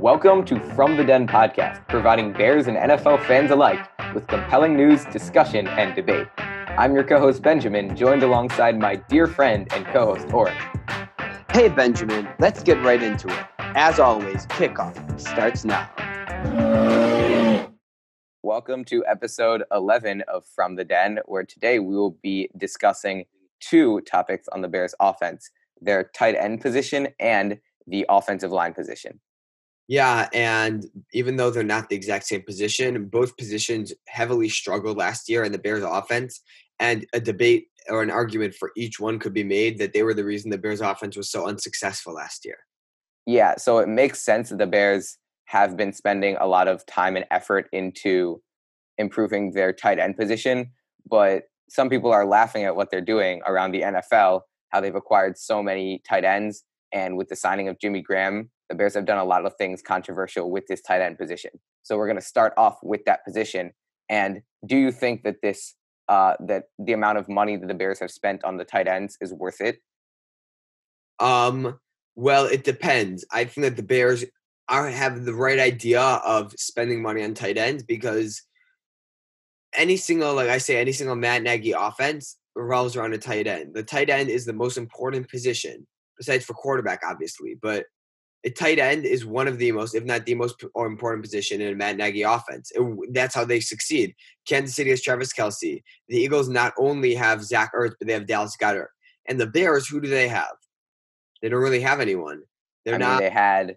Welcome to From the Den podcast, providing Bears and NFL fans alike with compelling news, discussion, and debate. I'm your co host, Benjamin, joined alongside my dear friend and co host, Oren. Hey, Benjamin, let's get right into it. As always, kickoff starts now. Welcome to episode 11 of From the Den, where today we will be discussing two topics on the Bears offense their tight end position and the offensive line position. Yeah, and even though they're not the exact same position, both positions heavily struggled last year in the Bears offense. And a debate or an argument for each one could be made that they were the reason the Bears offense was so unsuccessful last year. Yeah, so it makes sense that the Bears have been spending a lot of time and effort into improving their tight end position, but some people are laughing at what they're doing around the NFL, how they've acquired so many tight ends and with the signing of Jimmy Graham, the Bears have done a lot of things controversial with this tight end position. So we're going to start off with that position. And do you think that this uh, that the amount of money that the Bears have spent on the tight ends is worth it? Um. Well, it depends. I think that the Bears are have the right idea of spending money on tight ends because any single, like I say, any single Matt Nagy offense revolves around a tight end. The tight end is the most important position besides for quarterback, obviously. But a tight end is one of the most, if not the most important position in a Matt Nagy offense. It, that's how they succeed. Kansas City has Travis Kelce. The Eagles not only have Zach Ertz, but they have Dallas Goedert. And the Bears, who do they have? They don't really have anyone. They're I not. Mean, they had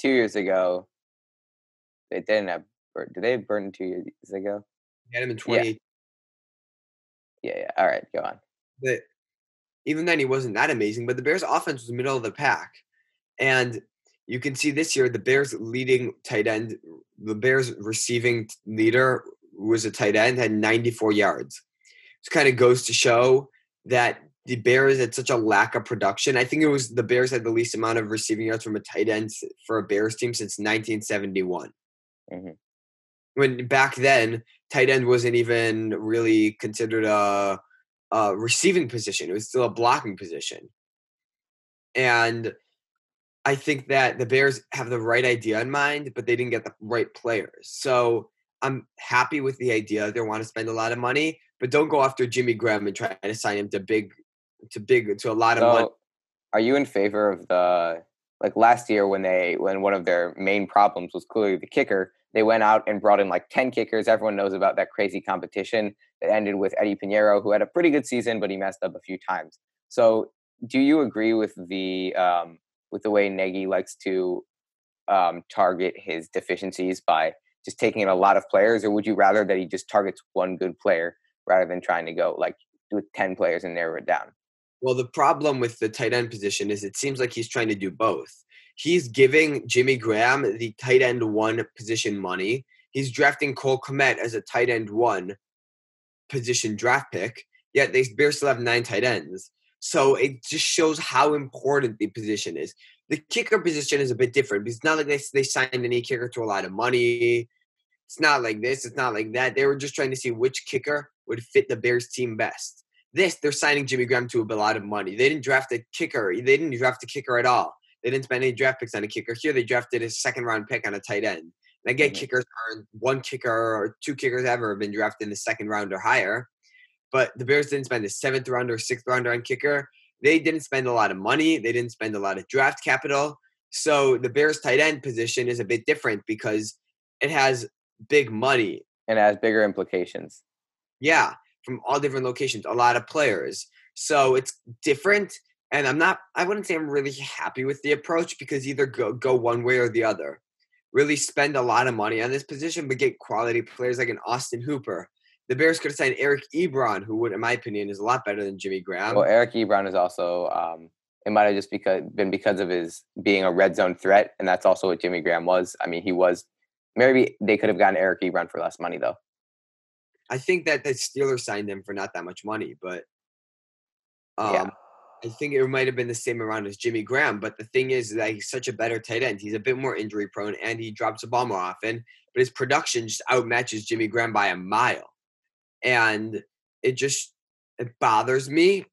two years ago. They didn't have. Did they have Burton two years ago? They had him in 20. Yeah. yeah, yeah. All right, go on. But even then he wasn't that amazing, but the Bears offense was middle of the pack. And you can see this year the Bears leading tight end, the Bears receiving leader was a tight end, had 94 yards. This kind of goes to show that the Bears had such a lack of production. I think it was the Bears had the least amount of receiving yards from a tight end for a Bears team since 1971. Mm-hmm. When back then, tight end wasn't even really considered a uh, receiving position. It was still a blocking position. And I think that the Bears have the right idea in mind, but they didn't get the right players. So I'm happy with the idea. They want to spend a lot of money, but don't go after Jimmy Graham and try to sign him to big, to big, to a lot of so money. Are you in favor of the like last year when they when one of their main problems was clearly the kicker? They went out and brought in like 10 kickers. Everyone knows about that crazy competition that ended with Eddie Piñeiro, who had a pretty good season, but he messed up a few times. So, do you agree with the um, with the way Nagy likes to um, target his deficiencies by just taking in a lot of players, or would you rather that he just targets one good player rather than trying to go like with 10 players and narrow it down? Well, the problem with the tight end position is it seems like he's trying to do both he's giving Jimmy Graham the tight end one position money. He's drafting Cole Kmet as a tight end one position draft pick. Yet they still have nine tight ends. So it just shows how important the position is. The kicker position is a bit different because it's not like they, they signed any kicker to a lot of money. It's not like this. It's not like that. They were just trying to see which kicker would fit the Bears team best. This, they're signing Jimmy Graham to a lot of money. They didn't draft a kicker. They didn't draft a kicker at all. They didn't spend any draft picks on a kicker. Here they drafted a second round pick on a tight end. And again, mm-hmm. kickers are one kicker or two kickers ever have been drafted in the second round or higher. But the Bears didn't spend a seventh round or sixth rounder on kicker. They didn't spend a lot of money. They didn't spend a lot of draft capital. So the Bears tight end position is a bit different because it has big money. And has bigger implications. Yeah, from all different locations, a lot of players. So it's different and I'm not I wouldn't say I'm really happy with the approach because either go go one way or the other. Really spend a lot of money on this position, but get quality players like an Austin Hooper. The Bears could have signed Eric Ebron, who would, in my opinion, is a lot better than Jimmy Graham. Well, Eric Ebron is also um, it might have just because been because of his being a red zone threat, and that's also what Jimmy Graham was. I mean, he was. Maybe they could have gotten Eric Ebron for less money, though. I think that the Steelers signed him for not that much money, but um, yeah. I think it might have been the same amount as Jimmy Graham. But the thing is that he's such a better tight end. He's a bit more injury prone and he drops the ball more often. But his production just outmatches Jimmy Graham by a mile. And it just it bothers me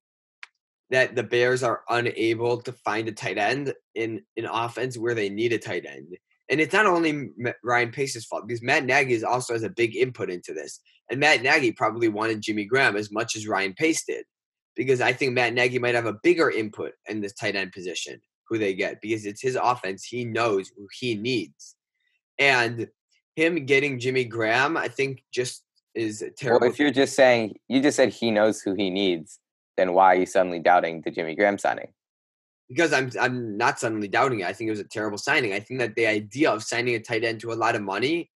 that the Bears are unable to find a tight end in an offense where they need a tight end. And it's not only Ryan Pace's fault because Matt Nagy is also has a big input into this. And Matt Nagy probably wanted Jimmy Graham as much as Ryan Pace did because I think Matt Nagy might have a bigger input in this tight end position who they get because it's his offense. He knows who he needs. And him getting Jimmy Graham, I think just is terrible. Well, if you're just saying you just said he knows who he needs, then why are you suddenly doubting the Jimmy Graham signing? Because I'm I'm not suddenly doubting it. I think it was a terrible signing. I think that the idea of signing a tight end to a lot of money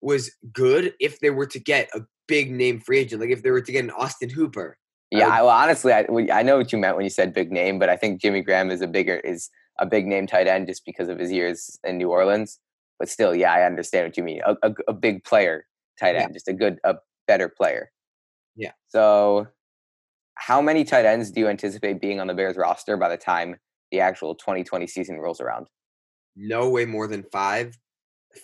was good if they were to get a big name free agent, like if they were to get an Austin Hooper. Yeah, I, well, honestly, I, I know what you meant when you said big name, but I think Jimmy Graham is a bigger is a big name tight end just because of his years in New Orleans. But still, yeah, I understand what you mean. A, a, a big player tight end, yeah. just a good, a better player. Yeah. So, how many tight ends do you anticipate being on the Bears roster by the time the actual 2020 season rolls around? No way more than five,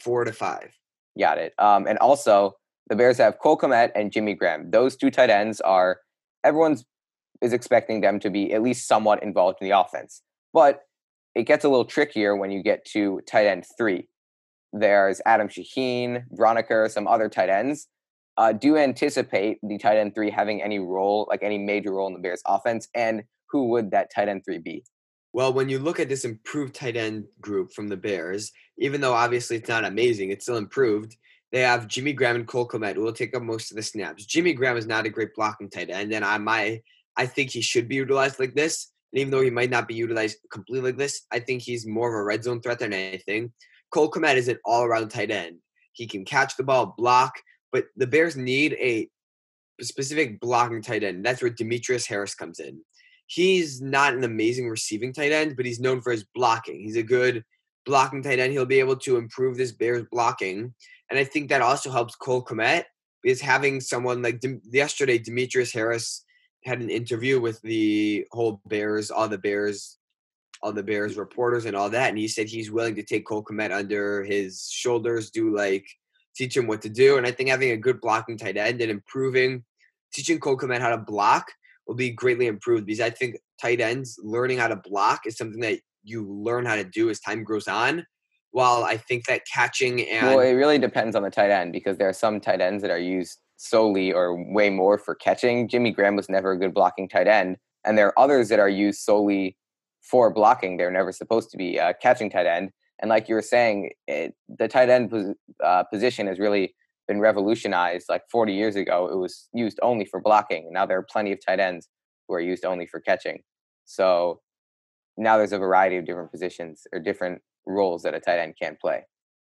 four to five. Got it. Um, and also, the Bears have Cole Kmet and Jimmy Graham. Those two tight ends are everyone's is expecting them to be at least somewhat involved in the offense. But it gets a little trickier when you get to tight end three. There's Adam Shaheen, Braunecker, some other tight ends. Uh, do you anticipate the tight end three having any role, like any major role in the Bears offense? And who would that tight end three be? Well, when you look at this improved tight end group from the Bears, even though obviously it's not amazing, it's still improved. They have Jimmy Graham and Cole Kmet who will take up most of the snaps. Jimmy Graham is not a great blocking tight end, and I my I think he should be utilized like this. And even though he might not be utilized completely like this, I think he's more of a red zone threat than anything. Cole Kmet is an all around tight end. He can catch the ball, block, but the Bears need a specific blocking tight end. That's where Demetrius Harris comes in. He's not an amazing receiving tight end, but he's known for his blocking. He's a good blocking tight end. He'll be able to improve this Bears blocking. And I think that also helps Cole Kmet because having someone like De- yesterday, Demetrius Harris had an interview with the whole Bears, all the Bears, all the Bears reporters and all that, and he said he's willing to take Cole Kmet under his shoulders, do like teach him what to do. And I think having a good blocking tight end and improving, teaching Cole Kmet how to block will be greatly improved because I think tight ends learning how to block is something that you learn how to do as time goes on while I think that catching and well, it really depends on the tight end because there are some tight ends that are used solely or way more for catching. Jimmy Graham was never a good blocking tight end, and there are others that are used solely for blocking. They're never supposed to be a catching tight end. And like you were saying, it, the tight end pos, uh, position has really been revolutionized. Like 40 years ago, it was used only for blocking. Now there are plenty of tight ends who are used only for catching. So now there's a variety of different positions or different roles that a tight end can't play.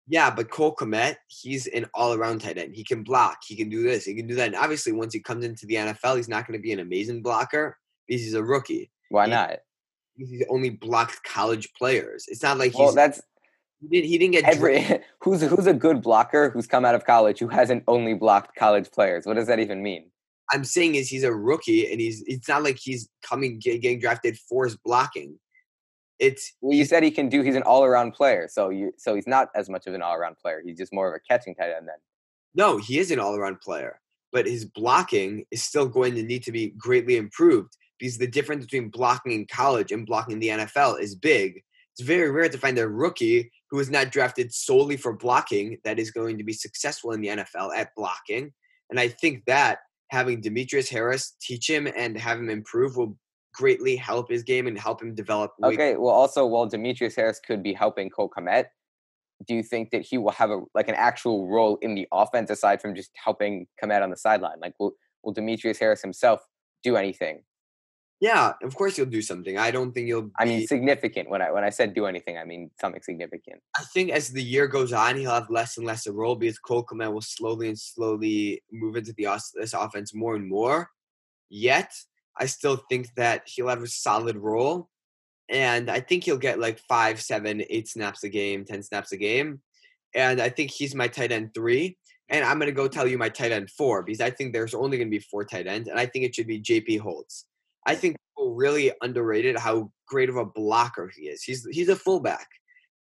Yeah, but Cole Kmet, he's an all-around tight end. He can block. He can do this. He can do that. And obviously, once he comes into the NFL, he's not going to be an amazing blocker because he's a rookie. Why not? He's only blocked college players. It's not like he's. Well, that's he, did, he didn't get every who's who's a good blocker who's come out of college who hasn't only blocked college players. What does that even mean? I'm saying is he's a rookie and he's it's not like he's coming getting drafted for his blocking it's well, you said he can do. He's an all-around player, so you so he's not as much of an all-around player. He's just more of a catching tight end then. No, he is an all-around player, but his blocking is still going to need to be greatly improved because the difference between blocking in college and blocking in the NFL is big. It's very rare to find a rookie who is not drafted solely for blocking that is going to be successful in the NFL at blocking. And I think that having Demetrius Harris teach him and have him improve will greatly help his game and help him develop. Okay, well, also, while Demetrius Harris could be helping Cole Kmet, do you think that he will have a like an actual role in the offense aside from just helping Kmet on the sideline? Like, will will Demetrius Harris himself do anything? Yeah, of course he'll do something. I don't think he'll. Be, I mean, significant. When I when I said do anything, I mean something significant. I think as the year goes on, he'll have less and less a role because Cole Kmet will slowly and slowly move into the this offense more and more. Yet, I still think that he'll have a solid role. And I think he'll get like five, seven, eight snaps a game, 10 snaps a game. And I think he's my tight end three. And I'm going to go tell you my tight end four because I think there's only going to be four tight ends. And I think it should be JP Holtz. I think people really underrated how great of a blocker he is. He's, he's a fullback.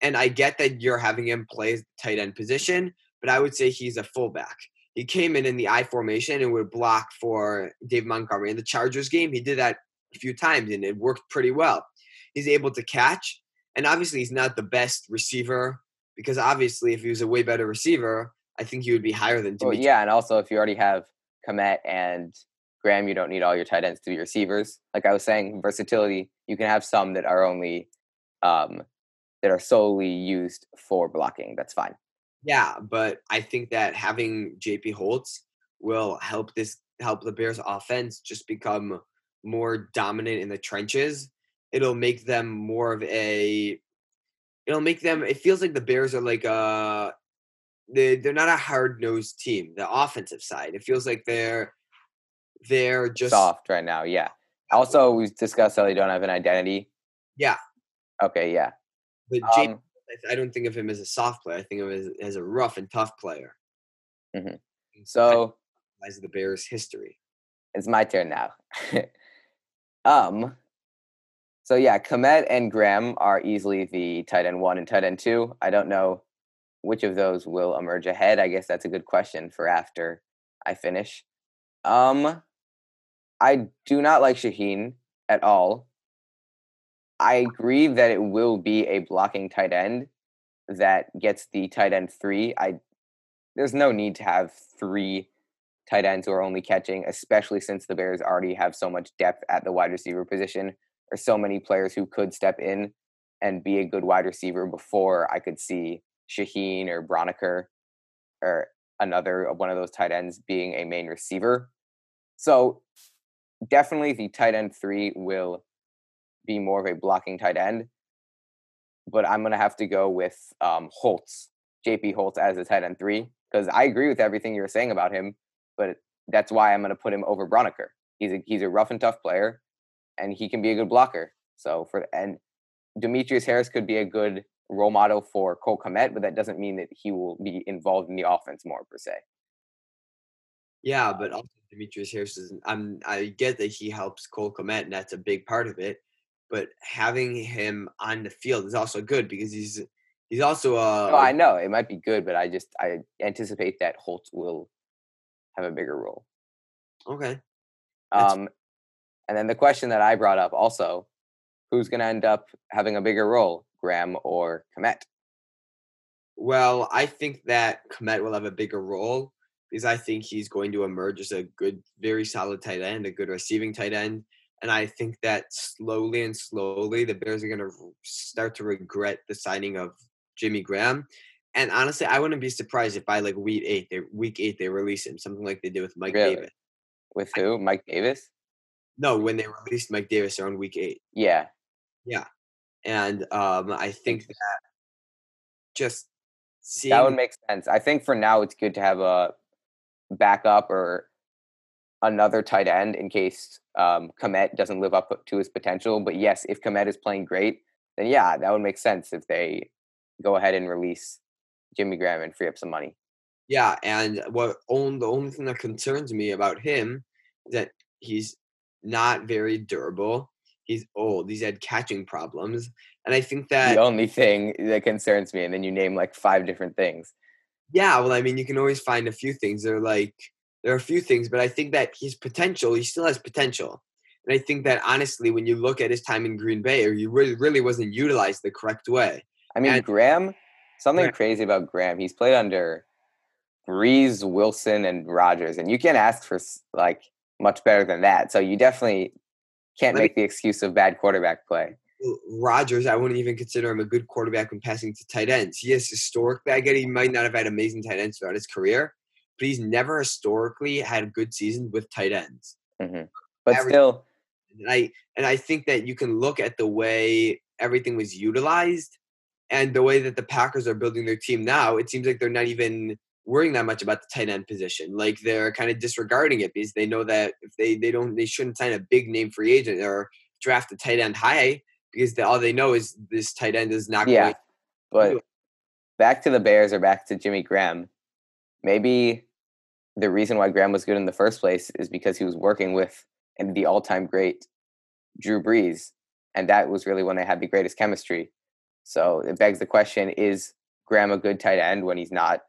And I get that you're having him play tight end position, but I would say he's a fullback he came in in the I formation and would block for Dave Montgomery. In the Chargers game, he did that a few times and it worked pretty well. He's able to catch, and obviously he's not the best receiver because obviously if he was a way better receiver, I think he would be higher than Well, yeah, and also if you already have Kmet and Graham, you don't need all your tight ends to be receivers. Like I was saying, versatility. You can have some that are only um, that are solely used for blocking. That's fine. Yeah, but I think that having JP Holtz will help this help the Bears offense just become more dominant in the trenches. It'll make them more of a it'll make them it feels like the Bears are like a they they're not a hard nosed team, the offensive side. It feels like they're they're just Soft right now. Yeah. Also, we discussed how they don't have an identity. Yeah. Okay. Yeah. but JP Um, I don't think of him as a soft player. I think of him as, as a rough and tough player. Mhm. So as the Bears history. it's my turn now. um. So yeah, Kmet and Graham are easily the tight end one and tight end two. I don't know which of those will emerge ahead. I guess that's a good question for after I finish. Um, I do not like Shaheen at all. I agree that it will be a blocking tight end that gets the tight end three. I there's no need to have three tight ends who are only catching, especially since the Bears already have so much depth at the wide receiver position. or so many players who could step in and be a good wide receiver before I could see Shaheen or Braunecker or another one of those tight ends being a main receiver. So definitely the tight end three will be more of a blocking tight end. But I'm gonna have to go with um, Holtz, JP Holtz as a tight end three, because I agree with everything you're saying about him. But that's why I'm gonna put him over Braunecker. He's a he's a rough and tough player, and he can be a good blocker. So for and Demetrius Harris could be a good role model for Cole Kmet, but that doesn't mean that he will be involved in the offense more per se. Yeah, but also Demetrius Harris is I'm I get that he helps Cole Kmet and that's a big part of it. But having him on the field is also good because he's he's also a No, I know it might be good, but I just I anticipate that Holtz will have a bigger role. okay. That's- Um, and then the question that I brought up also, who's going to end up having a bigger role, Graham or Kmet? Well, I think that Kmet will have a bigger role because I think he's going to emerge as a good, very solid tight end, a good receiving tight end. And I think that slowly and slowly, the Bears are going to start to regret the signing of Jimmy Graham. And honestly, I wouldn't be surprised if by like week eight, they week eight they release him, something like they did with Mike Really? Davis. With who? Mike Davis? No, when they released Mike Davis around week eight. Yeah. Yeah. And um, I think that just seeing That would make sense. I think for now it's good to have a backup or another tight end in case um, Kmet doesn't live up to his potential. But yes, if Kmet is playing great, then yeah, that would make sense if they go ahead and release Jimmy Graham and free up some money. Yeah, and what on the only thing that concerns me about him is that he's not very durable. He's old. He's had catching problems, and I think that the only thing that concerns me, and then you name like five different things. Yeah. Well, I mean, you can always find a few things. They're like there are a few things, but I think that his potential, he still has potential, and I think that honestly, when you look at his time in Green Bay, or he really really wasn't utilized the correct way. I mean, And- Graham. Something Graham. crazy about Graham. He's played under Brees, Wilson, and Rodgers, and you can't ask for like much better than that. So you definitely can't Let me- make the excuse of bad quarterback play. Rodgers, I wouldn't even consider him a good quarterback when passing to tight ends. He has historically, I get he might not have had amazing tight ends throughout his career, but he's never historically had a good season with tight ends. hmm But Average- still, And I and I think that you can look at the way everything was utilized and the way that the Packers are building their team now. It seems like they're not even worrying that much about the tight end position. Like they're kind of disregarding it because they know that if they they don't they shouldn't sign a big name free agent or draft a tight end high because all they know is this tight end is not yeah. going. But back to the Bears or back to Jimmy Graham. Maybe the reason why Graham was good in the first place is because he was working with and the all-time great Drew Brees, and that was really when they had the greatest chemistry. So it begs the question: Is Graham a good tight end when he's not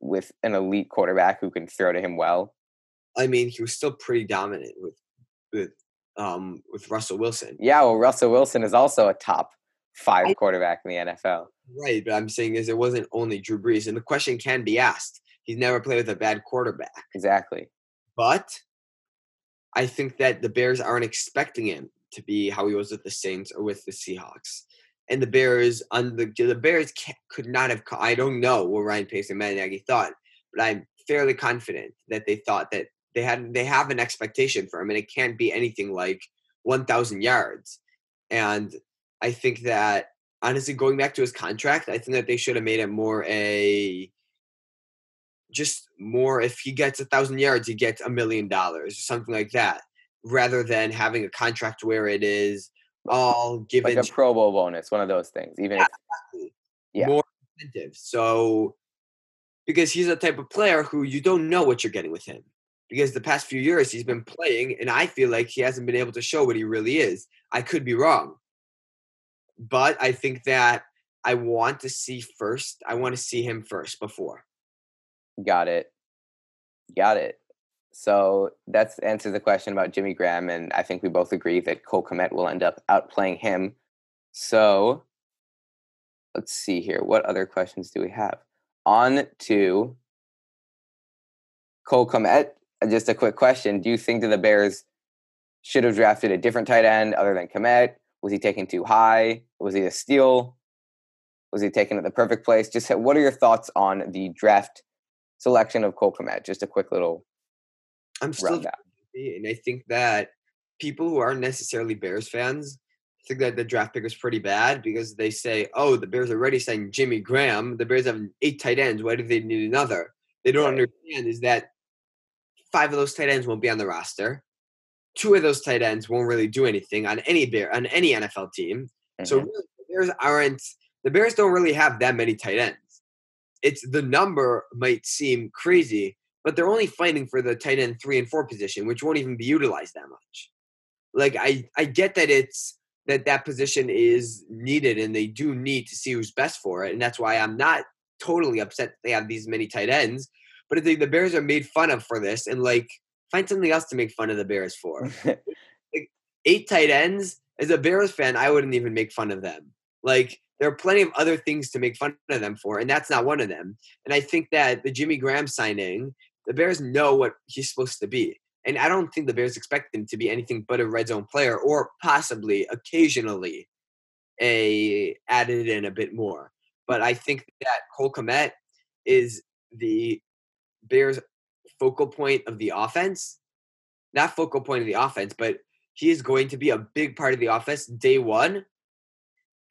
with an elite quarterback who can throw to him well? I mean, he was still pretty dominant with with um with Russell Wilson. Yeah, well, Russell Wilson is also a top five I, quarterback in the NFL. Right, but I'm saying is it wasn't only Drew Brees, and the question can be asked. He's never played with a bad quarterback. Exactly. But I think that the Bears aren't expecting him to be how he was with the Saints or with the Seahawks. And the Bears, on the the Bears could not have. I don't know what Ryan Pace and Matt Nagy thought, but I'm fairly confident that they thought that they had they have an expectation for him, and it can't be anything like 1,000 yards. And I think that honestly, going back to his contract, I think that they should have made it more a just more if he gets a thousand yards, he gets a million dollars or something like that, rather than having a contract where it is all given like a Pro Bowl bonus, one of those things. Even yeah, if, yeah. more incentive. So because he's a type of player who you don't know what you're getting with him. Because the past few years he's been playing, and I feel like he hasn't been able to show what he really is. I could be wrong, but I think that I want to see first. I want to see him first before. Got it. Got it. So that's answers the question about Jimmy Graham, and I think we both agree that Cole Kmet will end up outplaying him. So let's see here. What other questions do we have? On to Cole Kmet. Uh, just a quick question: Do you think that the Bears should have drafted a different tight end other than Kmet? Was he taken too high? Was he a steal? Was he taken at the perfect place? Just what are your thoughts on the draft selection of Cole Kmet. Just a quick little. I'm still happy, and I think that people who aren't necessarily Bears fans think that the draft pick was pretty bad because they say, "Oh, the Bears already signed Jimmy Graham. The Bears have eight tight ends. Why do they need another?" They don't right. understand is that five of those tight ends won't be on the roster. Two of those tight ends won't really do anything on any bear on any NFL team. Mm-hmm. So really, the Bears aren't. The Bears don't really have that many tight ends it's the number might seem crazy, but they're only fighting for the tight end three and four position, which won't even be utilized that much. Like I, I get that it's that that position is needed and they do need to see who's best for it, and that's why I'm not totally upset they have these many tight ends. But I think the Bears are made fun of for this, and like find something else to make fun of the Bears for. like eight tight ends, as a Bears fan, I wouldn't even make fun of them. Like there are plenty of other things to make fun of them for, and that's not one of them. And I think that the Jimmy Graham signing, the Bears know what he's supposed to be. And I don't think the Bears expect him to be anything but a red zone player or possibly occasionally a added in a bit more. But I think that Cole Kmet is the Bears focal point of the offense. Not focal point of the offense, but he is going to be a big part of the offense day one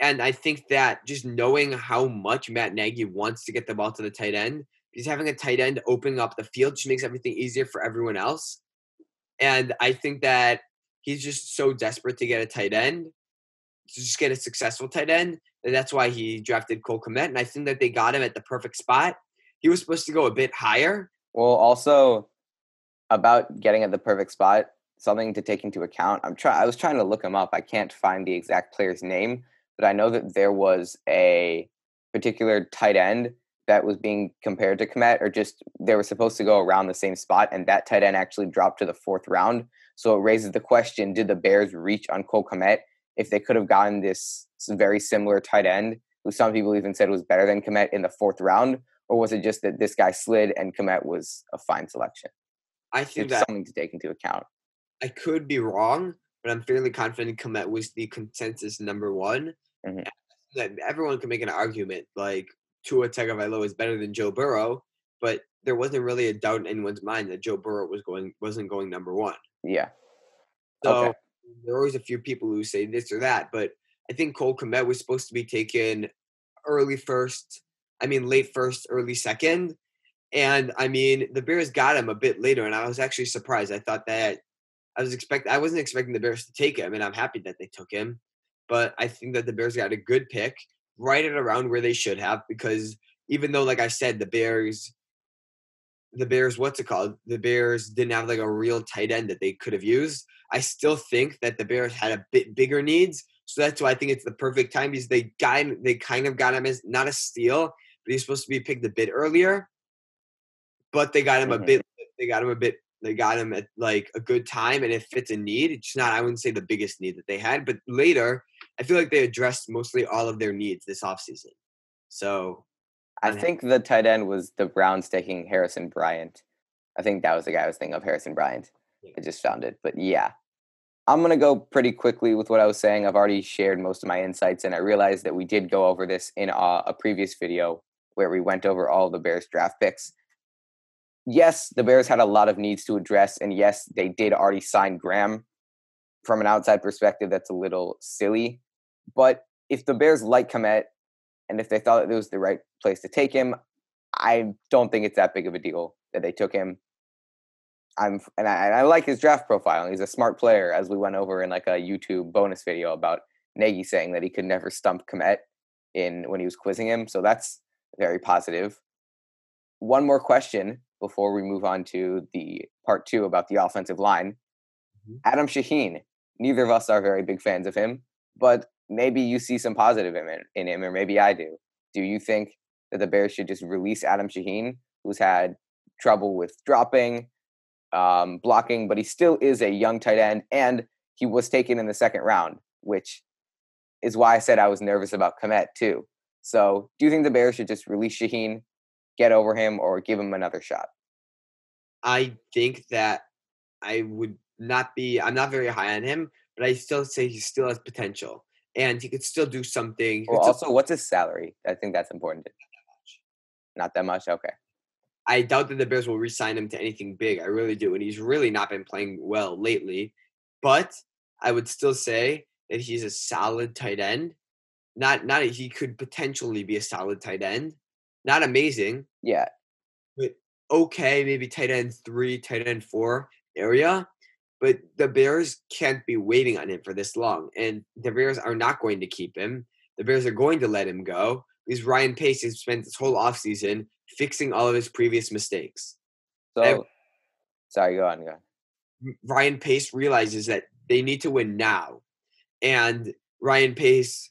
and I think that just knowing how much Matt Nagy wants to get the ball to the tight end, he's having a tight end opening up the field just makes everything easier for everyone else. And I think that he's just so desperate to get a tight end, to just get a successful tight end. And that's why he drafted Cole Kmet. And I think that they got him at the perfect spot. He was supposed to go a bit higher. Well, also about getting at the perfect spot, something to take into account. I'm trying I was trying to look him up. I can't find the exact player's name, but I know that there was a particular tight end that was being compared to Kmet, or just they were supposed to go around the same spot, and that tight end actually dropped to the fourth round. So it raises the question: Did the Bears reach on Cole Kmet if they could have gotten this very similar tight end, who some people even said was better than Kmet in the fourth round, or was it just that this guy slid and Kmet was a fine selection? I think it's that something to take into account. I could be wrong, but I'm fairly confident Kmet was the consensus number one. Mm-hmm. Everyone can make an argument like Tua Tagovailoa is better than Joe Burrow, but there wasn't really a doubt in anyone's mind that Joe Burrow was going wasn't going number one. Yeah. So okay. there are always a few people who say this or that, but I think Cole Kmet was supposed to be taken early first. I mean, late first, early second. And I mean, the Bears got him a bit later, and I was actually surprised. I thought that I was expect I wasn't expecting the Bears to take him, and I'm happy that they took him. But I think that the Bears got a good pick, right at around where they should have, because even though, like I said, the Bears, the Bears, what's it called? The Bears didn't have like a real tight end that they could have used. I still think that the Bears had a bit bigger needs, so that's why I think it's the perfect time because they got they kind of got him as not a steal, he's supposed to be picked a bit earlier. But they got him mm-hmm. a bit. They got him a bit they got him at like a good time and it fits a need. It's not, I wouldn't say the biggest need that they had, but later I feel like they addressed mostly all of their needs this offseason. So I think the tight end was the Browns taking Harrison Bryant. I think that was the guy I was thinking of, Harrison Bryant. I just found it. But yeah, I'm going to go pretty quickly with what I was saying. I've already shared most of my insights, and I realized that we did go over this in a, a previous video where we went over all the Bears draft picks. Yes, the Bears had a lot of needs to address, and yes, they did already sign Graham. From an outside perspective, that's a little silly. But if the Bears like Kmet, and if they thought it was the right place to take him, I don't think it's that big of a deal that they took him. I'm and I, and I like his draft profile. He's a smart player, as we went over in like a YouTube bonus video about Nagy saying that he could never stump Kmet in when he was quizzing him. So that's very positive. One more question before we move on to the part two about the offensive line. Mm-hmm. Adam Shaheen. Neither of us are very big fans of him, but maybe you see some positive in, in him, or maybe I do. Do you think that the Bears should just release Adam Shaheen, who's had trouble with dropping, um, blocking, but he still is a young tight end, and he was taken in the second round, which is why I said I was nervous about Kmet too. So, do you think the Bears should just release Shaheen, get over him, or give him another shot? I think that I would not be. I'm not very high on him, but I still say he still has potential, and he could still do something. Well, also, what's his salary? I think that's important. Not that much. Okay. I doubt that the Bears will re-sign him to anything big. I really do, and he's really not been playing well lately. But I would still say that he's a solid tight end. Not not he could potentially be a solid tight end. Not amazing. Yeah. But okay, maybe tight end three, tight end four area. But the Bears can't be waiting on him for this long. And the Bears are not going to keep him. The Bears are going to let him go because Ryan Pace has spent this whole offseason fixing all of his previous mistakes. So, and sorry, go on, go on. Ryan Pace realizes that they need to win now. And Ryan Pace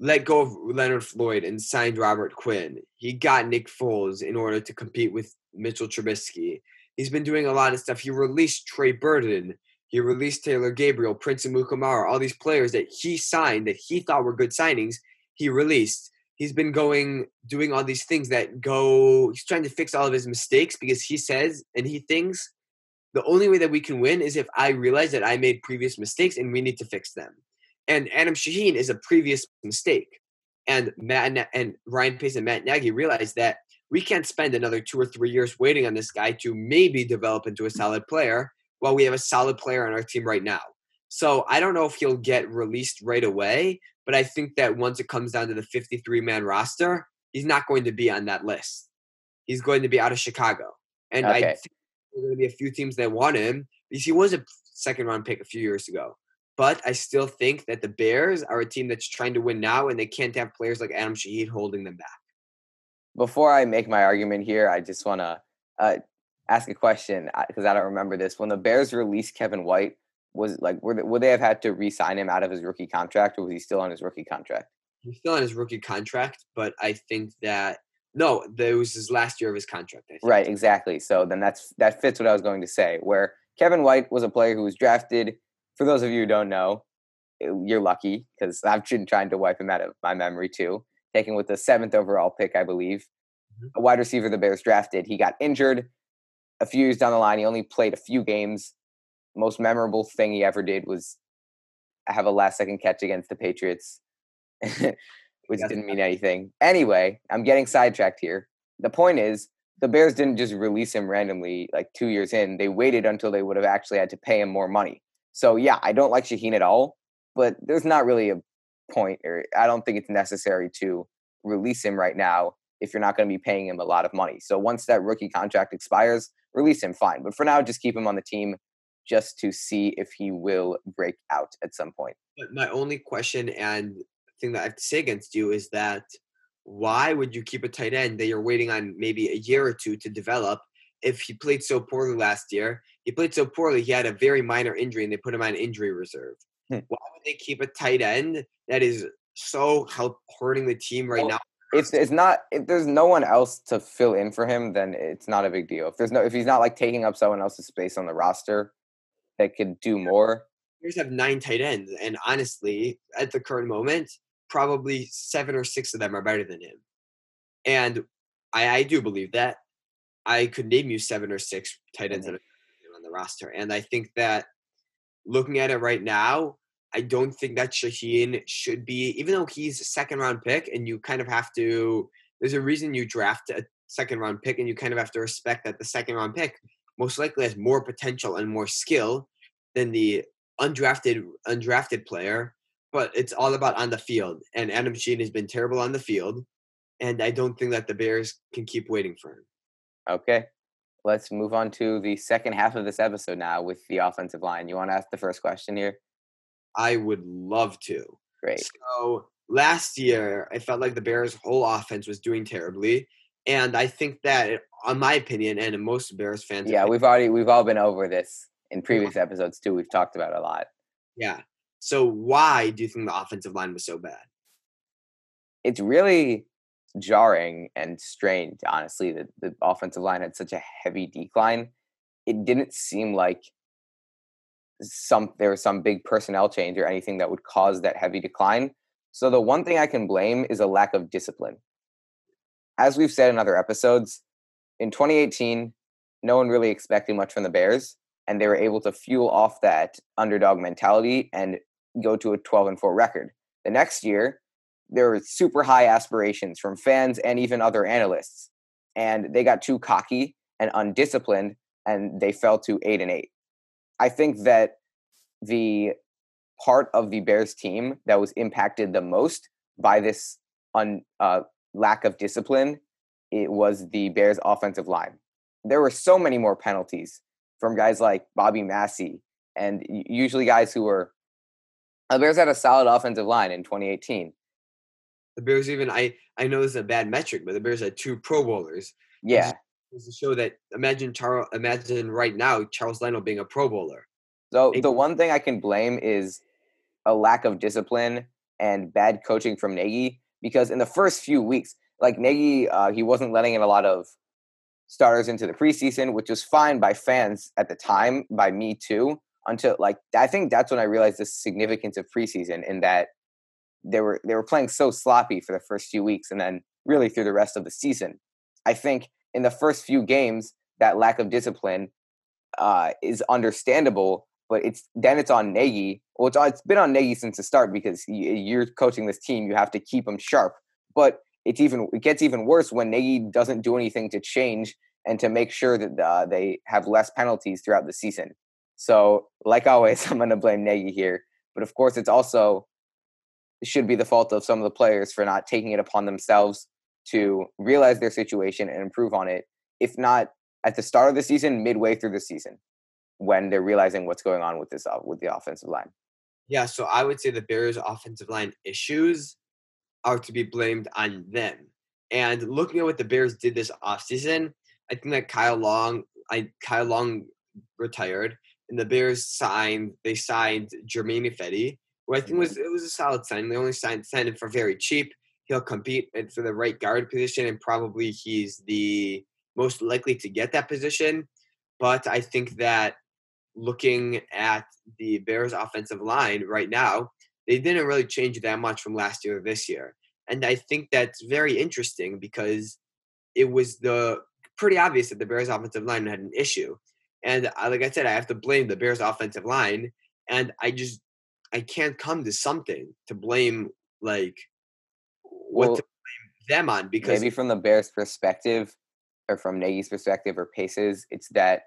let go of Leonard Floyd and signed Robert Quinn. He got Nick Foles in order to compete with Mitchell Trubisky. He's been doing a lot of stuff. He released Trey Burton. He released Taylor Gabriel, Prince Amukamara, all these players that he signed that he thought were good signings. He released he's been going doing all these things that go he's trying to fix all of his mistakes because he says and he thinks the only way that we can win is if I realize that I made previous mistakes and we need to fix them. And Adam Shaheen is a previous mistake. And Matt and Ryan Pace and Matt Nagy realized that we can't spend another two or three years waiting on this guy to maybe develop into a solid player while we have a solid player on our team right now. So I don't know if he'll get released right away, but I think that once it comes down to the 53 man roster, he's not going to be on that list. He's going to be out of Chicago. And okay. I think there's going to be a few teams that want him because he was a second round pick a few years ago. But I still think that the Bears are a team that's trying to win now, and they can't have players like Adam Shaheen holding them back. Before I make my argument here, I just want to uh, ask a question because I don't remember this. When the Bears released Kevin White, was like would they, would they have had to re-sign him out of his rookie contract or was he still on his rookie contract? He's still on his rookie contract, but I think that no, that was his last year of his contract. Right, exactly. So then that's that fits what I was going to say. Where Kevin White was a player who was drafted. For those of you who don't know, eh, you're lucky because I've been trying to wipe him out of my memory too. Taken with the seventh overall pick, I believe, mm-hmm. a wide receiver the Bears drafted. He got injured a few years down the line. He only played a few games most memorable thing he ever did was have a last second catch against the Patriots, which didn't mean anything. Anyway, I'm getting sidetracked here. The point is, the Bears didn't just release him randomly like two years in. They waited until they would have actually had to pay him more money. So yeah, I don't like Shaheen at all, but there's not really a point, or I don't think it's necessary to release him right now if you're not going to be paying him a lot of money. So once that rookie contract expires, release him, fine. But for now, just keep him on the team just to see if he will break out at some point. But my only question and thing that I have to say against you is that why would you keep a tight end that you're waiting on maybe a year or two to develop if he played so poorly last year? He played so poorly, he had a very minor injury and they put him on injury reserve. Hmm. Why would they keep a tight end that is so help hurting the team right well, now? If it's not if there's no one else to fill in for him, then it's not a big deal. If there's no if he's not like taking up someone else's space on the roster, that could do more, Bears have nine tight ends, and honestly, at the current moment, probably seven or six of them are better than him. And I, I do believe that. I could name you seven or six tight ends Mhm. on the roster. And I think that looking at it right now, I don't think that Shaheen should be, even though he's a second round pick, and you kind of have to, there's a reason you draft a second round pick, and you kind of have to respect that the second round pick most likely has more potential and more skill than the undrafted undrafted player. But it's all about on the field, and Adam Shaheen has been terrible on the field, and I don't think that the Bears can keep waiting for him. Okay. Let's move on to the second half of this episode now with the offensive line. You want to ask the first question here? I would love to. Great. So last year, I felt like the Bears' whole offense was doing terribly, and I think that, eh, on my opinion, and most Bears fans, Yeah, we've already we've all been over this in previous episodes too. We've talked about it a lot. yeah. So why do you think the offensive line was so bad? It's really jarring and strained, honestly, that the offensive line had such a heavy decline. It didn't seem like some there was some big personnel change or anything that would cause that heavy decline. So the one thing I can blame is a lack of discipline. As we've said in other episodes, in 2018, no one really expected much from the Bears, and they were able to fuel off that underdog mentality and go to a 12 and 4 record. The next year, there were super high aspirations from fans and even other analysts, and they got too cocky and undisciplined, and they fell to 8 and 8. I think that the part of the Bears team that was impacted the most by this un, uh, lack of discipline it was the Bears offensive line. There were so many more penalties from guys like Bobby Massie and usually guys who were the Bears had a solid offensive line in 2018. The Bears even I I know this is a bad metric, but the Bears had two Pro Bowlers. Yeah. It's to show that imagine Charles imagine right now Charles Leno being a Pro Bowler. So the one thing I can blame is a lack of discipline and bad coaching from Nagy because in the first few weeks, like Nagy, uh, he wasn't letting in a lot of starters into the preseason, which was fine by fans at the time, by me too. Until like I think that's when I realized the significance of preseason in that they were they were playing so sloppy for the first few weeks and then really through the rest of the season. I think in the first few games that lack of discipline uh, is understandable, but it's then it's on Nagy. Well, it's, it's been on Nagy since the start because you're coaching this team. You have to keep them sharp. But it's even it gets even worse when Nagy doesn't do anything to change and to make sure that uh, they have less penalties throughout the season. So, like always, I'm going to blame Nagy here. But of course, it's also should be the fault of some of the players for not taking it upon themselves to realize their situation and improve on it. If not at the start of the season, midway through the season, when they're realizing what's going on with this with the offensive line. Yeah, so I would say the Bears offensive line issues are to be blamed on them. And looking at what the Bears did this offseason, I think that Kyle Long, I Kyle Long retired, and the Bears signed they signed Germain Ifedi, I think was mm-hmm. it was a solid sign. They only signed signed him for very cheap. He'll compete for the right guard position, and probably he's the most likely to get that position. But I think that looking at the Bears offensive line right now, they didn't really change that much from last year to this year. And I think that's very interesting because it was the pretty obvious that the Bears offensive line had an issue. And uh, like I said, I have to blame the Bears offensive line. And I just I can't come to something to blame like what Well, to blame them on because maybe from the Bears' perspective, or from Nagy's perspective, or Pace's, it's that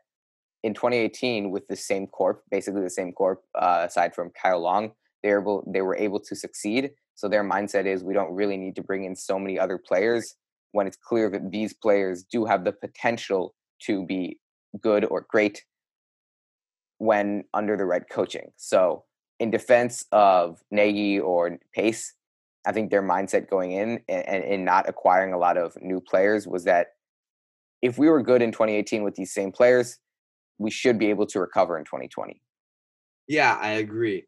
in 2018 with the same corp, basically the same corp, uh, aside from Kyle Long, they were able they were able to succeed. So their mindset is we don't really need to bring in so many other players when it's clear that these players do have the potential to be good or great when under the right coaching. So in defense of Nagy or Pace, I think their mindset going in and, not acquiring a lot of new players was that if we were good in 2018 with these same players, we should be able to recover in 2020. Yeah, I agree.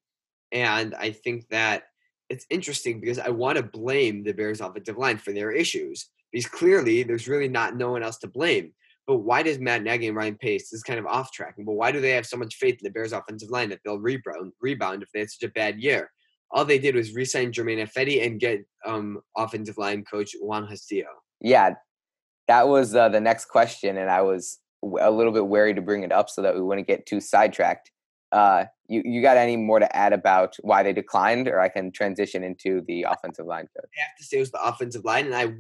And I think that it's interesting because I want to blame the Bears offensive line for their issues because clearly there's really not no one else to blame. But why does Matt Nagy and Ryan Pace this is kind of off track? But why do they have so much faith in the Bears offensive line that they'll rebound rebound if they had such a bad year? All they did was re-sign Germain Ifedi and get um, offensive line coach Juan Castillo. Yeah, that was uh, the next question, and I was a little bit wary to bring it up so that we wouldn't get too sidetracked. Uh, you you got any more to add about why they declined, or I can transition into the offensive line coach? I have to say it was the offensive line, and I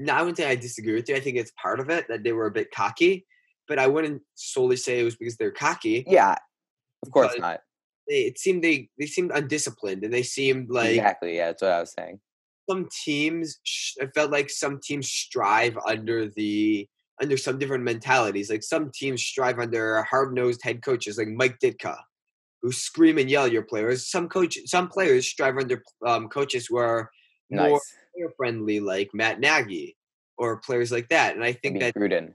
no, I wouldn't say I disagree with you. I think it's part of it that they were a bit cocky, but I wouldn't solely say it was because they're cocky. Yeah, of course not. They, it seemed they they seemed undisciplined, and they seemed like exactly. Yeah, that's what I was saying. Some teams, it felt like some teams strive under the under some different mentalities. Like some teams strive under hard nosed head coaches, like Mike Ditka, who scream and yell at your players. Some coach, some players strive under um, coaches who are nice. more player friendly like Matt Nagy or players like that. And I think that Gruden.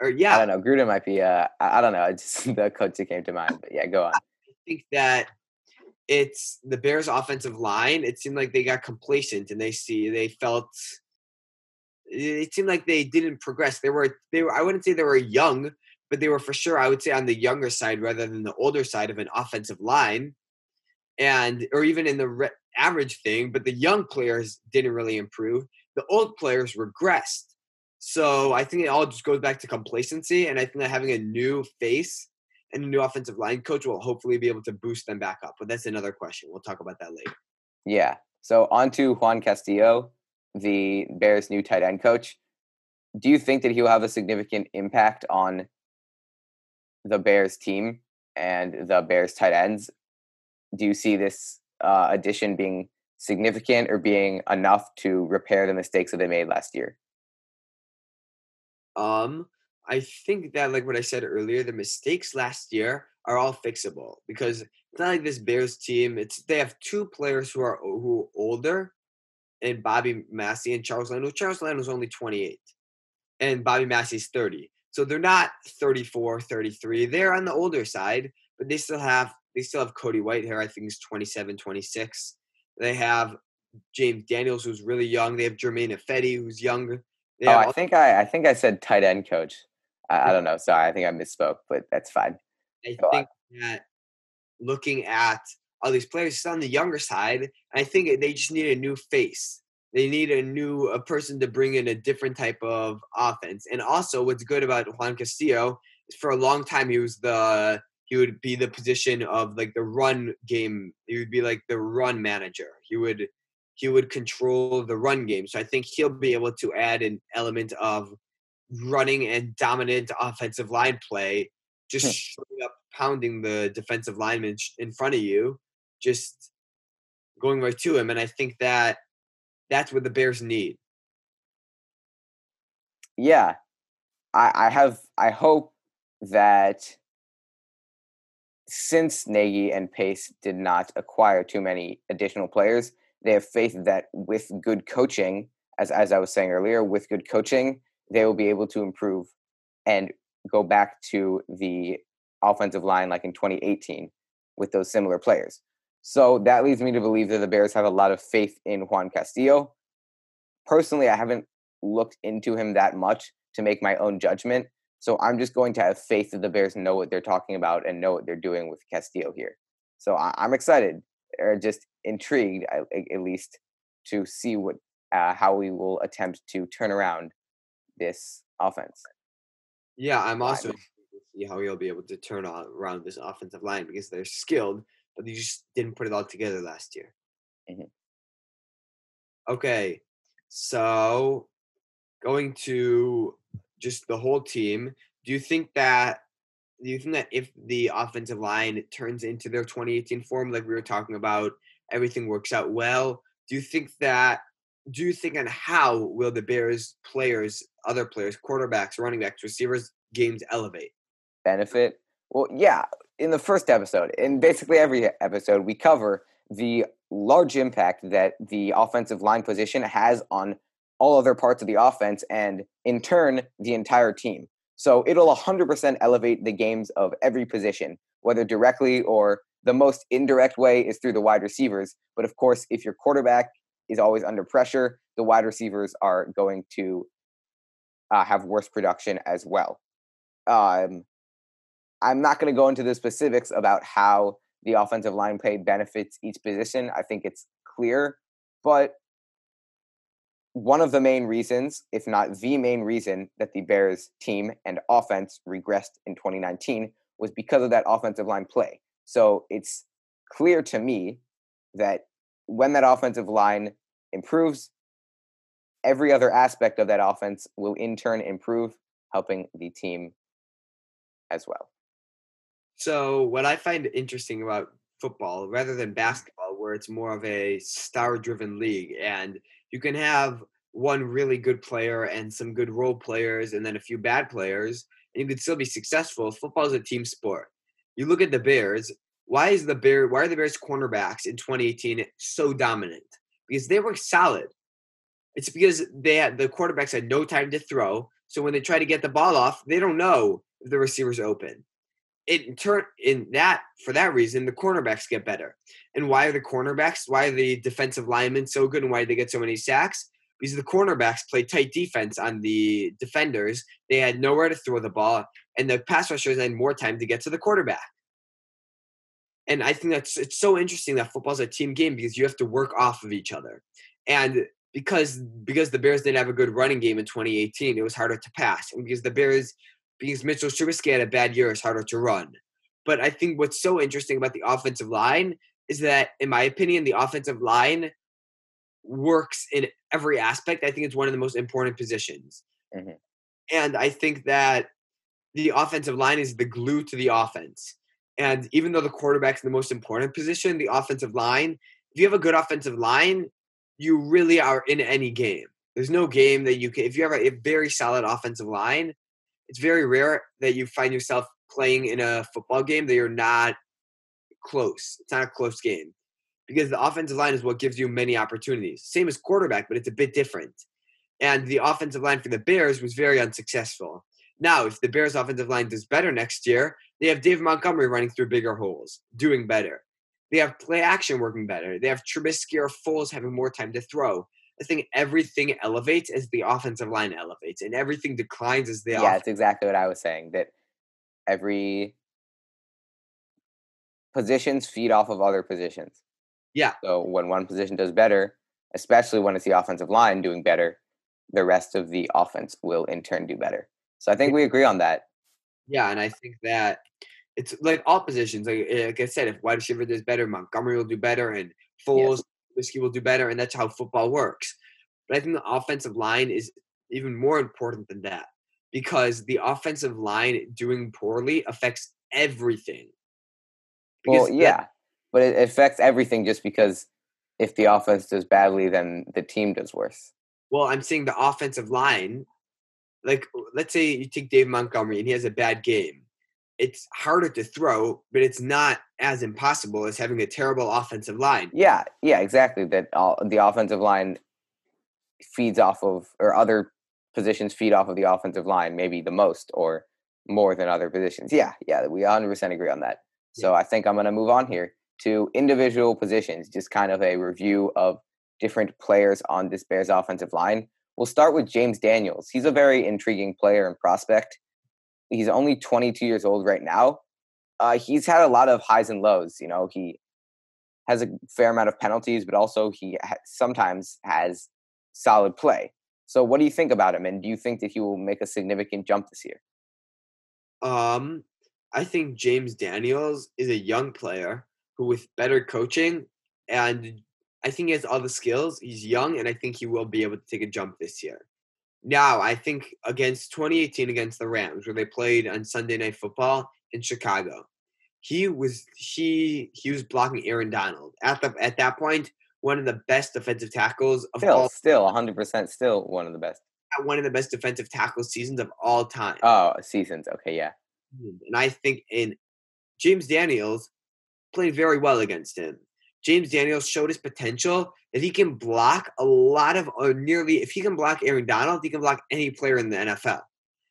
Or yeah, I don't know. Gruden might be. Uh, I don't know. It's just the coach that came to mind. But yeah, go on. I think that it's the Bears' offensive line. It seemed like they got complacent and they see they felt. It seemed like they didn't progress. They were they were. I wouldn't say they were young, but they were for sure. I would say on the younger side rather than the older side of an offensive line, and or even in the re- average thing, but the young players didn't really improve. The old players regressed. So I think it all just goes back to complacency. And I think that having a new face and a new offensive line coach will hopefully be able to boost them back up. But that's another question. We'll talk about that later. Yeah. So on to Juan Castillo, the Bears' new tight end coach. Do you think that he will have a significant impact on the Bears team and the Bears tight ends? Do you see this uh, addition being significant or being enough to repair the mistakes that they made last year? Um, I think that, like what I said earlier, the mistakes last year are all fixable because it's not like this Bears team. It's they have two players who are who are older, and Bobby Massie and Charles Leno. Charles Leno is only 28, and Bobby Massie's 30. So they're not 34, 33. They're on the older side, but they still have they still have Cody Whitehair, I think is 27, 26. They have James Daniels, who's really young. They have Germain Ifedi, who's young. oh, I think I, I think I said tight end coach. I, I, don't know. Sorry, I think I misspoke, but that's fine. I Go think on. that looking at all these players, it's on the younger side. I think they just need a new face. They need a new a person to bring in a different type of offense. And also, what's good about Juan Castillo is for a long time he was the he would be the position of like the run game. He would be like the run manager. He would he would control the run game. So I think he'll be able to add an element of running and dominant offensive line play, just hmm. straight up pounding the defensive lineman in front of you, just going right to him. And I think that that's what the Bears need. Yeah, I, I have. I hope that since Nagy and Pace did not acquire too many additional players, they have faith that with good coaching, as as I was saying earlier, with good coaching, they will be able to improve and go back to the offensive line like in 2018 with those similar players. So that leads me to believe that the Bears have a lot of faith in Juan Castillo. Personally, I haven't looked into him that much to make my own judgment, so I'm just going to have faith that the Bears know what they're talking about and know what they're doing with Castillo here. So I- am excited, or just intrigued, at least, to see what uh, how we will attempt to turn around this offense. Yeah, I'm also see how he'll be able to turn on, around this offensive line because they're skilled, but they just didn't put it all together last year. Mm-hmm. Okay, so going to just the whole team. Do you think that do you think that if the offensive line turns into their 2018 form, like we were talking about, everything works out well? Do you think that? Do you think and how will the Bears players, other players, quarterbacks, running backs, receivers, games elevate? Benefit? Well, yeah. In the first episode, in basically every episode, we cover the large impact that the offensive line position has on all other parts of the offense and in turn the entire team. So it'll 100% elevate the games of every position, whether directly or the most indirect way is through the wide receivers. But of course, if your quarterback is always under pressure, the wide receivers are going to uh, have worse production as well. Um, I'm not going to go into the specifics about how the offensive line play benefits each position. I think it's clear, but one of the main reasons, if not the main reason, that the Bears team and offense regressed in 2019 was because of that offensive line play. So it's clear to me that when that offensive line improves, every other aspect of that offense will in turn improve, helping the team as well. So, what I find interesting about football, rather than basketball, where it's more of a star driven league, and you can have one really good player and some good role players, and then a few bad players, and you could still be successful. Football is a team sport. You look at the Bears. Why is the Bear? Why are the Bears cornerbacks in 2018 so dominant? Because they were solid. It's because they had the quarterbacks had no time to throw. So when they try to get the ball off, they don't know if the receiver's open. In turn, in that for that reason, the cornerbacks get better. And why are the cornerbacks? Why are the defensive linemen so good? And why do they get so many sacks? Because the cornerbacks play tight defense on the defenders. They had nowhere to throw the ball, and the pass rushers had more time to get to the quarterback. And I think that's it's so interesting that football's a team game because you have to work off of each other. And because because the Bears didn't have a good running game in 2018, it was harder to pass, and because the Bears because Mitchell Trubisky had a bad year, it's harder to run. But I think what's so interesting about the offensive line is that, in my opinion, the offensive line works in every aspect. I think it's one of the most important positions, mm-hmm. and I think that the offensive line is the glue to the offense. And even though the quarterback's the most important position, the offensive line, if you have a good offensive line, you really are in any game. There's no game that you can, if you have a, very solid offensive line, it's very rare that you find yourself playing in a football game that you're not close. It's not a close game because the offensive line is what gives you many opportunities. Same as quarterback, but it's a bit different. And the offensive line for the Bears was very unsuccessful. Now, if the Bears' offensive line does better next year, they have Dave Montgomery running through bigger holes, doing better. They have play action working better. They have Trubisky or Foles having more time to throw. I think everything elevates as the offensive line elevates, and everything declines as the. Yeah, off- that's exactly what I was saying. That every positions feed off of other positions. Yeah. So when one position does better, especially when it's the offensive line doing better, the rest of the offense will in turn do better. So I think we agree on that. Yeah, and I think that it's like all positions. Like, eh, like I said, if wide receiver does better, Montgomery will do better, and Foles, yes. Whiskey will do better, and that's how football works. But I think the offensive line is even more important than that because the offensive line doing poorly affects everything. Because well, yeah, that, but it affects everything just because if the offense does badly, then the team does worse. Well, I'm saying the offensive line, like let's say you take Dave Montgomery and he has a bad game it's harder to throw, but it's not as impossible as having a terrible offensive line. Yeah, yeah, exactly. That all, the offensive line feeds off of, or other positions feed off of the offensive line, maybe the most or more than other positions. Yeah, yeah, we 100% agree on that. So I think I'm going to move on here to individual positions, just kind of a review of different players on this Bears offensive line. We'll start with James Daniels. He's a very intriguing player and prospect. He's only 22 years old right now. Uh, he's had a lot of highs and lows. You know, he has a fair amount of penalties, but also he ha- sometimes has solid play. So, what do you think about him, and do you think that he will make a significant jump this year? Um, I think James Daniels is a young player who, with better coaching, and I think he has all the skills. He's young, and I think he will be able to take a jump this year. Now, I think against 2018 against the Rams, where they played on Sunday Night Football in Chicago, he was he he was blocking Aaron Donald at the at that point one of the best defensive tackles of still, all. Still, 100 percent, still one of the best. One of the best defensive tackle seasons of all time. Oh, seasons. Okay, yeah. And I think in James Daniels played very well against him. James Daniels showed his potential that he can block a lot of, or nearly, if he can block Aaron Donald, he can block any player in the NFL.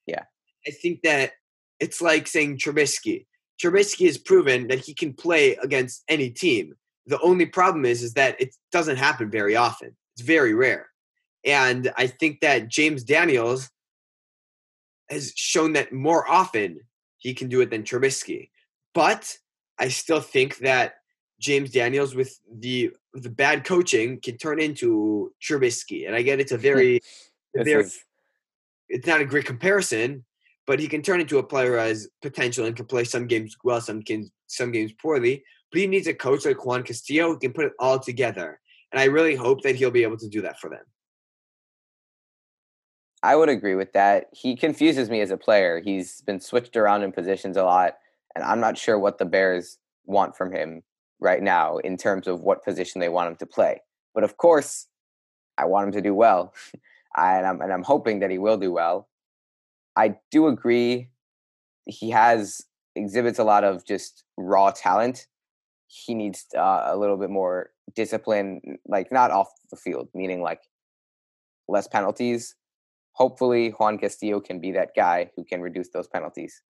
Yeah. I think that it's like saying Trubisky. Trubisky has proven that he can play against any team. The only problem is, is that it doesn't happen very often. It's very rare. And I think that James Daniels has shown that more often he can do it than Trubisky. But I still think that James Daniels with the the bad coaching can turn into Trubisky. And I get it's a very, very is... it's not a great comparison, but he can turn into a player as potential and can play some games well, some games some games poorly. But he needs a coach like Juan Castillo who can put it all together. And I really hope that he'll be able to do that for them. I would agree with that. He confuses me as a player. He's been switched around in positions a lot, and I'm not sure what the Bears want from him right now in terms of what position they want him to play. But of course, I want him to do well, and I'm and I'm hoping that he will do well. I do agree. He has exhibits a lot of just raw talent. He needs uh, a little bit more discipline, like not off the field, meaning like less penalties. Hopefully, Juan Castillo can be that guy who can reduce those penalties.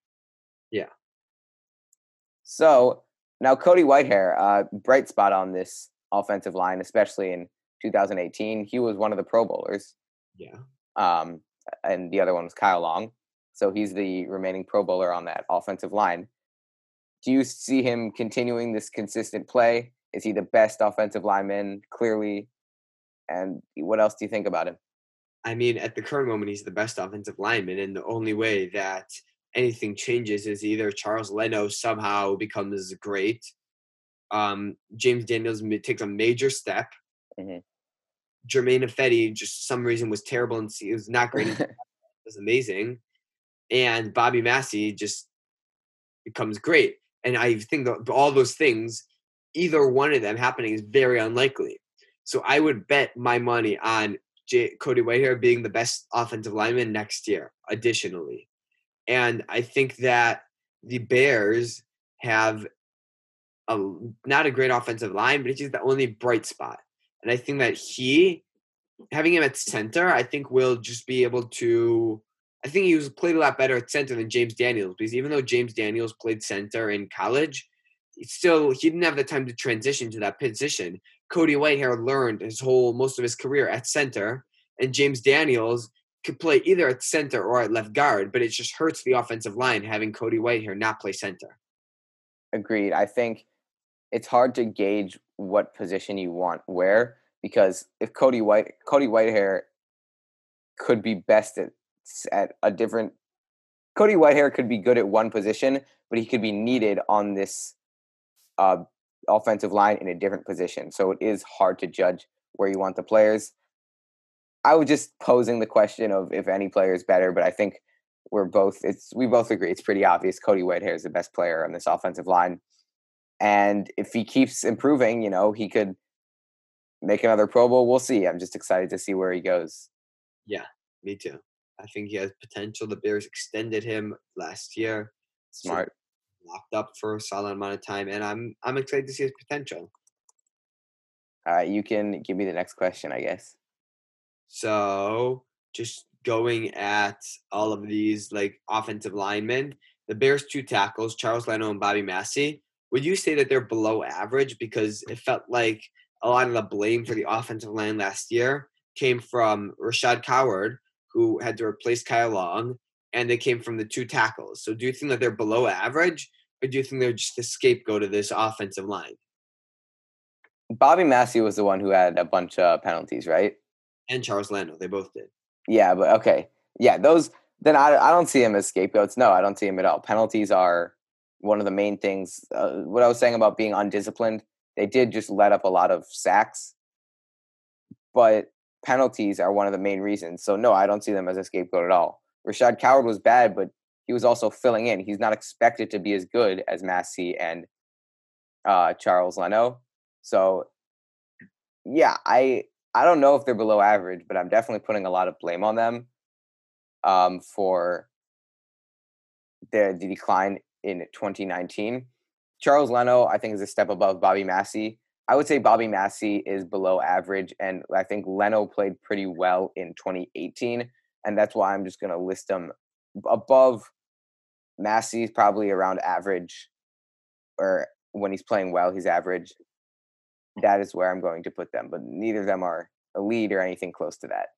Yeah. So now, Cody Whitehair, uh, bright spot on this offensive line, especially in 2018. He was one of the Pro Bowlers. Yeah. Um, and the other one was Kyle Long. So he's the remaining Pro Bowler on that offensive line. Do you see him continuing this consistent play? Is he the best offensive lineman, clearly? And what else do you think about him? I mean, at the current moment, he's the best offensive lineman, and the only way that anything changes is either Charles Leno somehow becomes great, um, James Daniels takes a major step. Mm-hmm. Germain Ifedi just some reason was terrible and he was not great. it was amazing, and Bobby Massie just becomes great. And I think that all those things, either one of them happening is very unlikely. So I would bet my money on J- Cody Whitehair being the best offensive lineman next year. Additionally, and I think that the Bears have a not a great offensive line, but it's just the only bright spot. And I think that he, having him at center, I think will just be able to. I think he was played a lot better at center than James Daniels because even though James Daniels played center in college, he still he didn't have the time to transition to that position. Cody Whitehair learned his whole most of his career at center, and James Daniels could play either at center or at left guard, but it just hurts the offensive line having Cody Whitehair not play center. Agreed. I think it's hard to gauge what position you want where because if Cody White Cody Whitehair could be best at at a different Cody Whitehair could be good at one position, but he could be needed on this uh, offensive line in a different position. So it is hard to judge where you want the players. I was just posing the question of if any player is better, but I think we're both it's we both agree it's pretty obvious Cody Whitehair is the best player on this offensive line. And if he keeps improving, you know, he could make another Pro Bowl. We'll see. I'm just excited to see where he goes. Yeah, me too. I think he has potential. The Bears extended him last year. Smart. So locked up for a solid amount of time, and I'm I'm excited to see his potential. All right, you can give me the next question, I guess. So just going at all of these like offensive linemen, the Bears two tackles, Charles Leno and Bobby Massie, would you say that they're below average? Because it felt like a lot of the blame for the offensive line last year came from Rashad Coward, who had to replace Kyle Long, and they came from the two tackles. So do you think that they're below average, or do you think they're just a scapegoat of this offensive line? Bobby Massie was the one who had a bunch of penalties, right? And Charles Leno. They both did. Yeah, but okay. Yeah, those then I, I don't see him as scapegoats. No, I don't see him at all. Penalties are one of the main things. Uh, what I was saying about being undisciplined, they did just let up a lot of sacks, but penalties are one of the main reasons. So no, I don't see them as a scapegoat at all. Rashad Coward was bad, but he was also filling in. He's not expected to be as good as Massie and uh, Charles Leno. So yeah, I I don't know if they're below average, but I'm definitely putting a lot of blame on them um, for the, the decline in 2019. Charles Leno, I think, is a step above Bobby Massie. I would say Bobby Massie is below average, and I think Leno played pretty well in 2018, and that's why I'm just going to list them above Massie's probably around average, or when he's playing well, he's average that is where I'm going to put them. But neither of them are elite or anything close to that.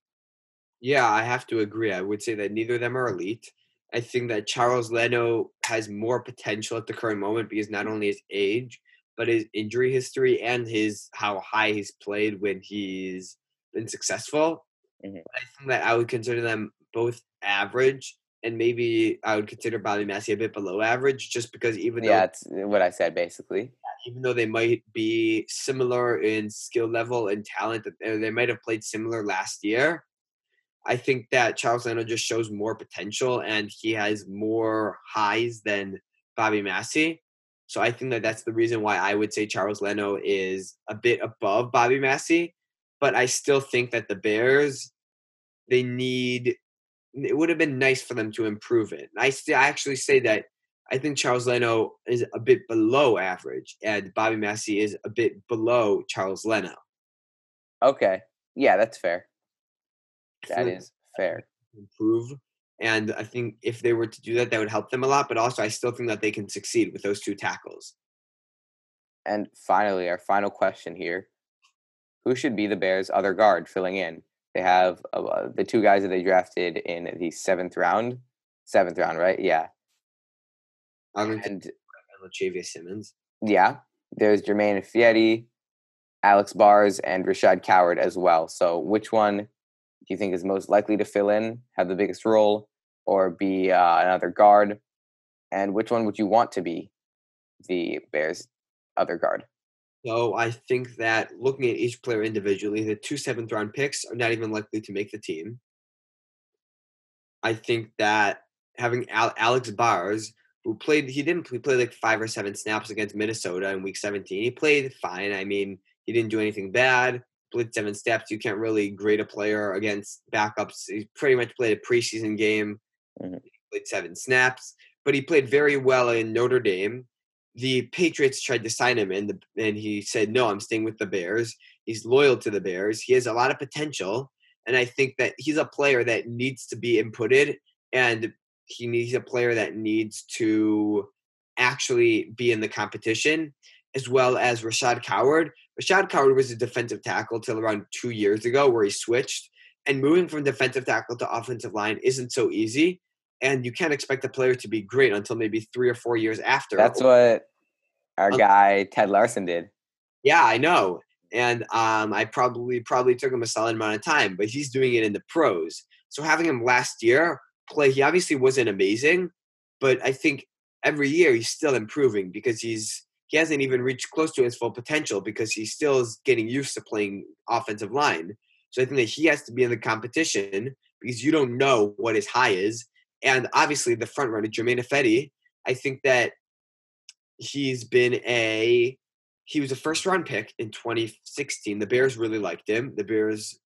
Yeah, I have to agree. I would say that neither of them are elite. I think that Charles Leno has more potential at the current moment because not only his age, but his injury history and his how high he's played when he's been successful. Mhm. I think that I would consider them both average, and maybe I would consider Bobby Massie a bit below average, just because even Yeah, though it's eh, what I said basically. even though they might be similar in skill level and talent, that they they might have played similar last year. I think that Charles Leno just shows more potential and he has more highs than Bobby Massie. So I think that that's the reason why I would say Charles Leno is a bit above Bobby Massie. But I still think that the Bears, they need. It would have been nice for them to improve it. I still I actually say that I think Charles Leno is a bit below average, and Bobby Massie is a bit below Charles Leno. Okay. Yeah, that's fair. That is fair. improve. And I think if they were to do that, that would help them a lot. But also, I still think that they can succeed with those two tackles. And finally, our final question here: Who should be the Bears' other guard filling in? They have uh, the two guys that they drafted in the seventh round. Seventh round, right? Yeah. Arlington And and Lachavious Simmons. yeah, there's Germain Ifedi, Alex Bars, and Rashad Coward as well. So, which one do you think is most likely to fill in, have the biggest role, or be uh, another guard? And which one would you want to be the Bears' other guard? So I think that looking at each player individually, the two seventh round picks are not even likely to make the team. I think that having Al- Alex Bars, who played, he didn't he played like five or seven snaps against Minnesota in week 17. He played fine. I mean, he didn't do anything bad. Played seven steps. You can't really grade a player against backups. He pretty much played a preseason game. Mhm. He played seven snaps, but he played very well in Notre Dame. The Patriots tried to sign him, and the, and he said, "No, I'm staying with the Bears." He's loyal to the Bears. He has a lot of potential, and I think that he's a player that needs to be inputted, and he needs a player that needs to actually be in the competition, as well as Rashad Coward. Rashad Coward was a defensive tackle till around two years ago, where he switched. And moving from defensive tackle to offensive line isn't so easy. And you can't expect a player to be great until maybe three or four years after. That's what our Um, guy Ted Larsen did. Yeah, I know. And um, I probably probably took him a solid amount of time, but he's doing it in the pros. So having him last year play, he obviously wasn't amazing, but I think every year he's still improving because he's he hasn't even reached close to his full potential because he still is getting used to playing offensive line. So I think that he has to be in the competition because you don't know what his high is. And obviously the front runner, Germain Ifedi, I think that he's been a he was a first round pick in 2016. The Bears really liked him. The Bears,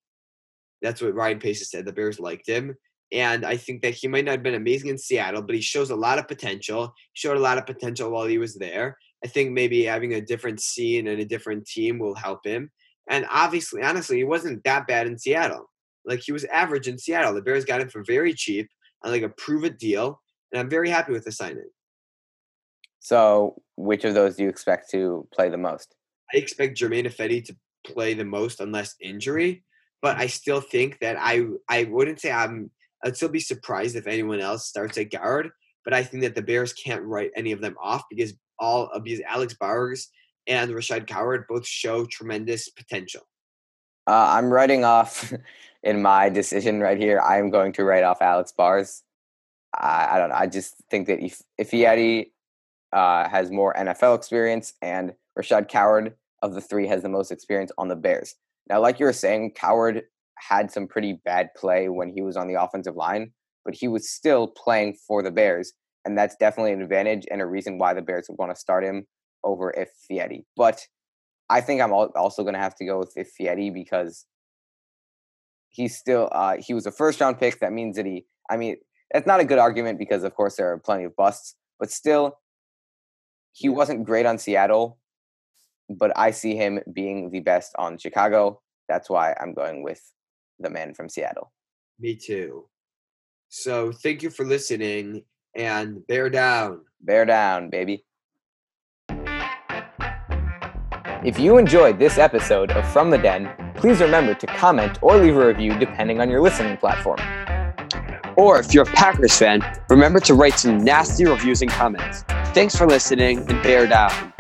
that's what Ryan Pace said. The Bears liked him. And I think that he might not have been amazing in Seattle, but he shows a lot of potential. He showed a lot of potential while he was there. I think maybe having a different scene and a different team will help him. And obviously, honestly, he wasn't that bad in Seattle. Like he was average in Seattle. The Bears got him for very cheap on like a prove it deal. And I'm very happy with the signing. So, which of those do you expect to play the most? I expect Germain Ifedi to play the most unless injury, but I still think that I I wouldn't say I'm I'd still be surprised if anyone else starts at guard, but I think that the Bears can't write any of them off because all of these Alex Bars and Rashad Coward both show tremendous potential. Uh, I'm writing off in my decision right here. I'm going to write off Alex Bars. I, I don't know. I just think that if if Ifedi uh, has more NFL experience and Rashad Coward of the three has the most experience on the Bears. Now, like you were saying, Coward had some pretty bad play when he was on the offensive line, but he was still playing for the Bears, and that's definitely an advantage and a reason why the Bears would want to start him over Ifedi. But I think I'm also going to have to go with Ifedi because he's still uh, he was a first round pick. That means that he. I mean, that's not a good argument because of course there are plenty of busts, but still, he wasn't great on Seattle. But I see him being the best on Chicago. That's why I'm going with the man from Seattle. Me too. So thank you for listening and bear down. Bear down, baby. If you enjoyed this episode of From the Den, please remember to comment or leave a review depending on your listening platform. Or if you're a Packers fan, remember to write some nasty reviews and comments. Thanks for listening and bear down.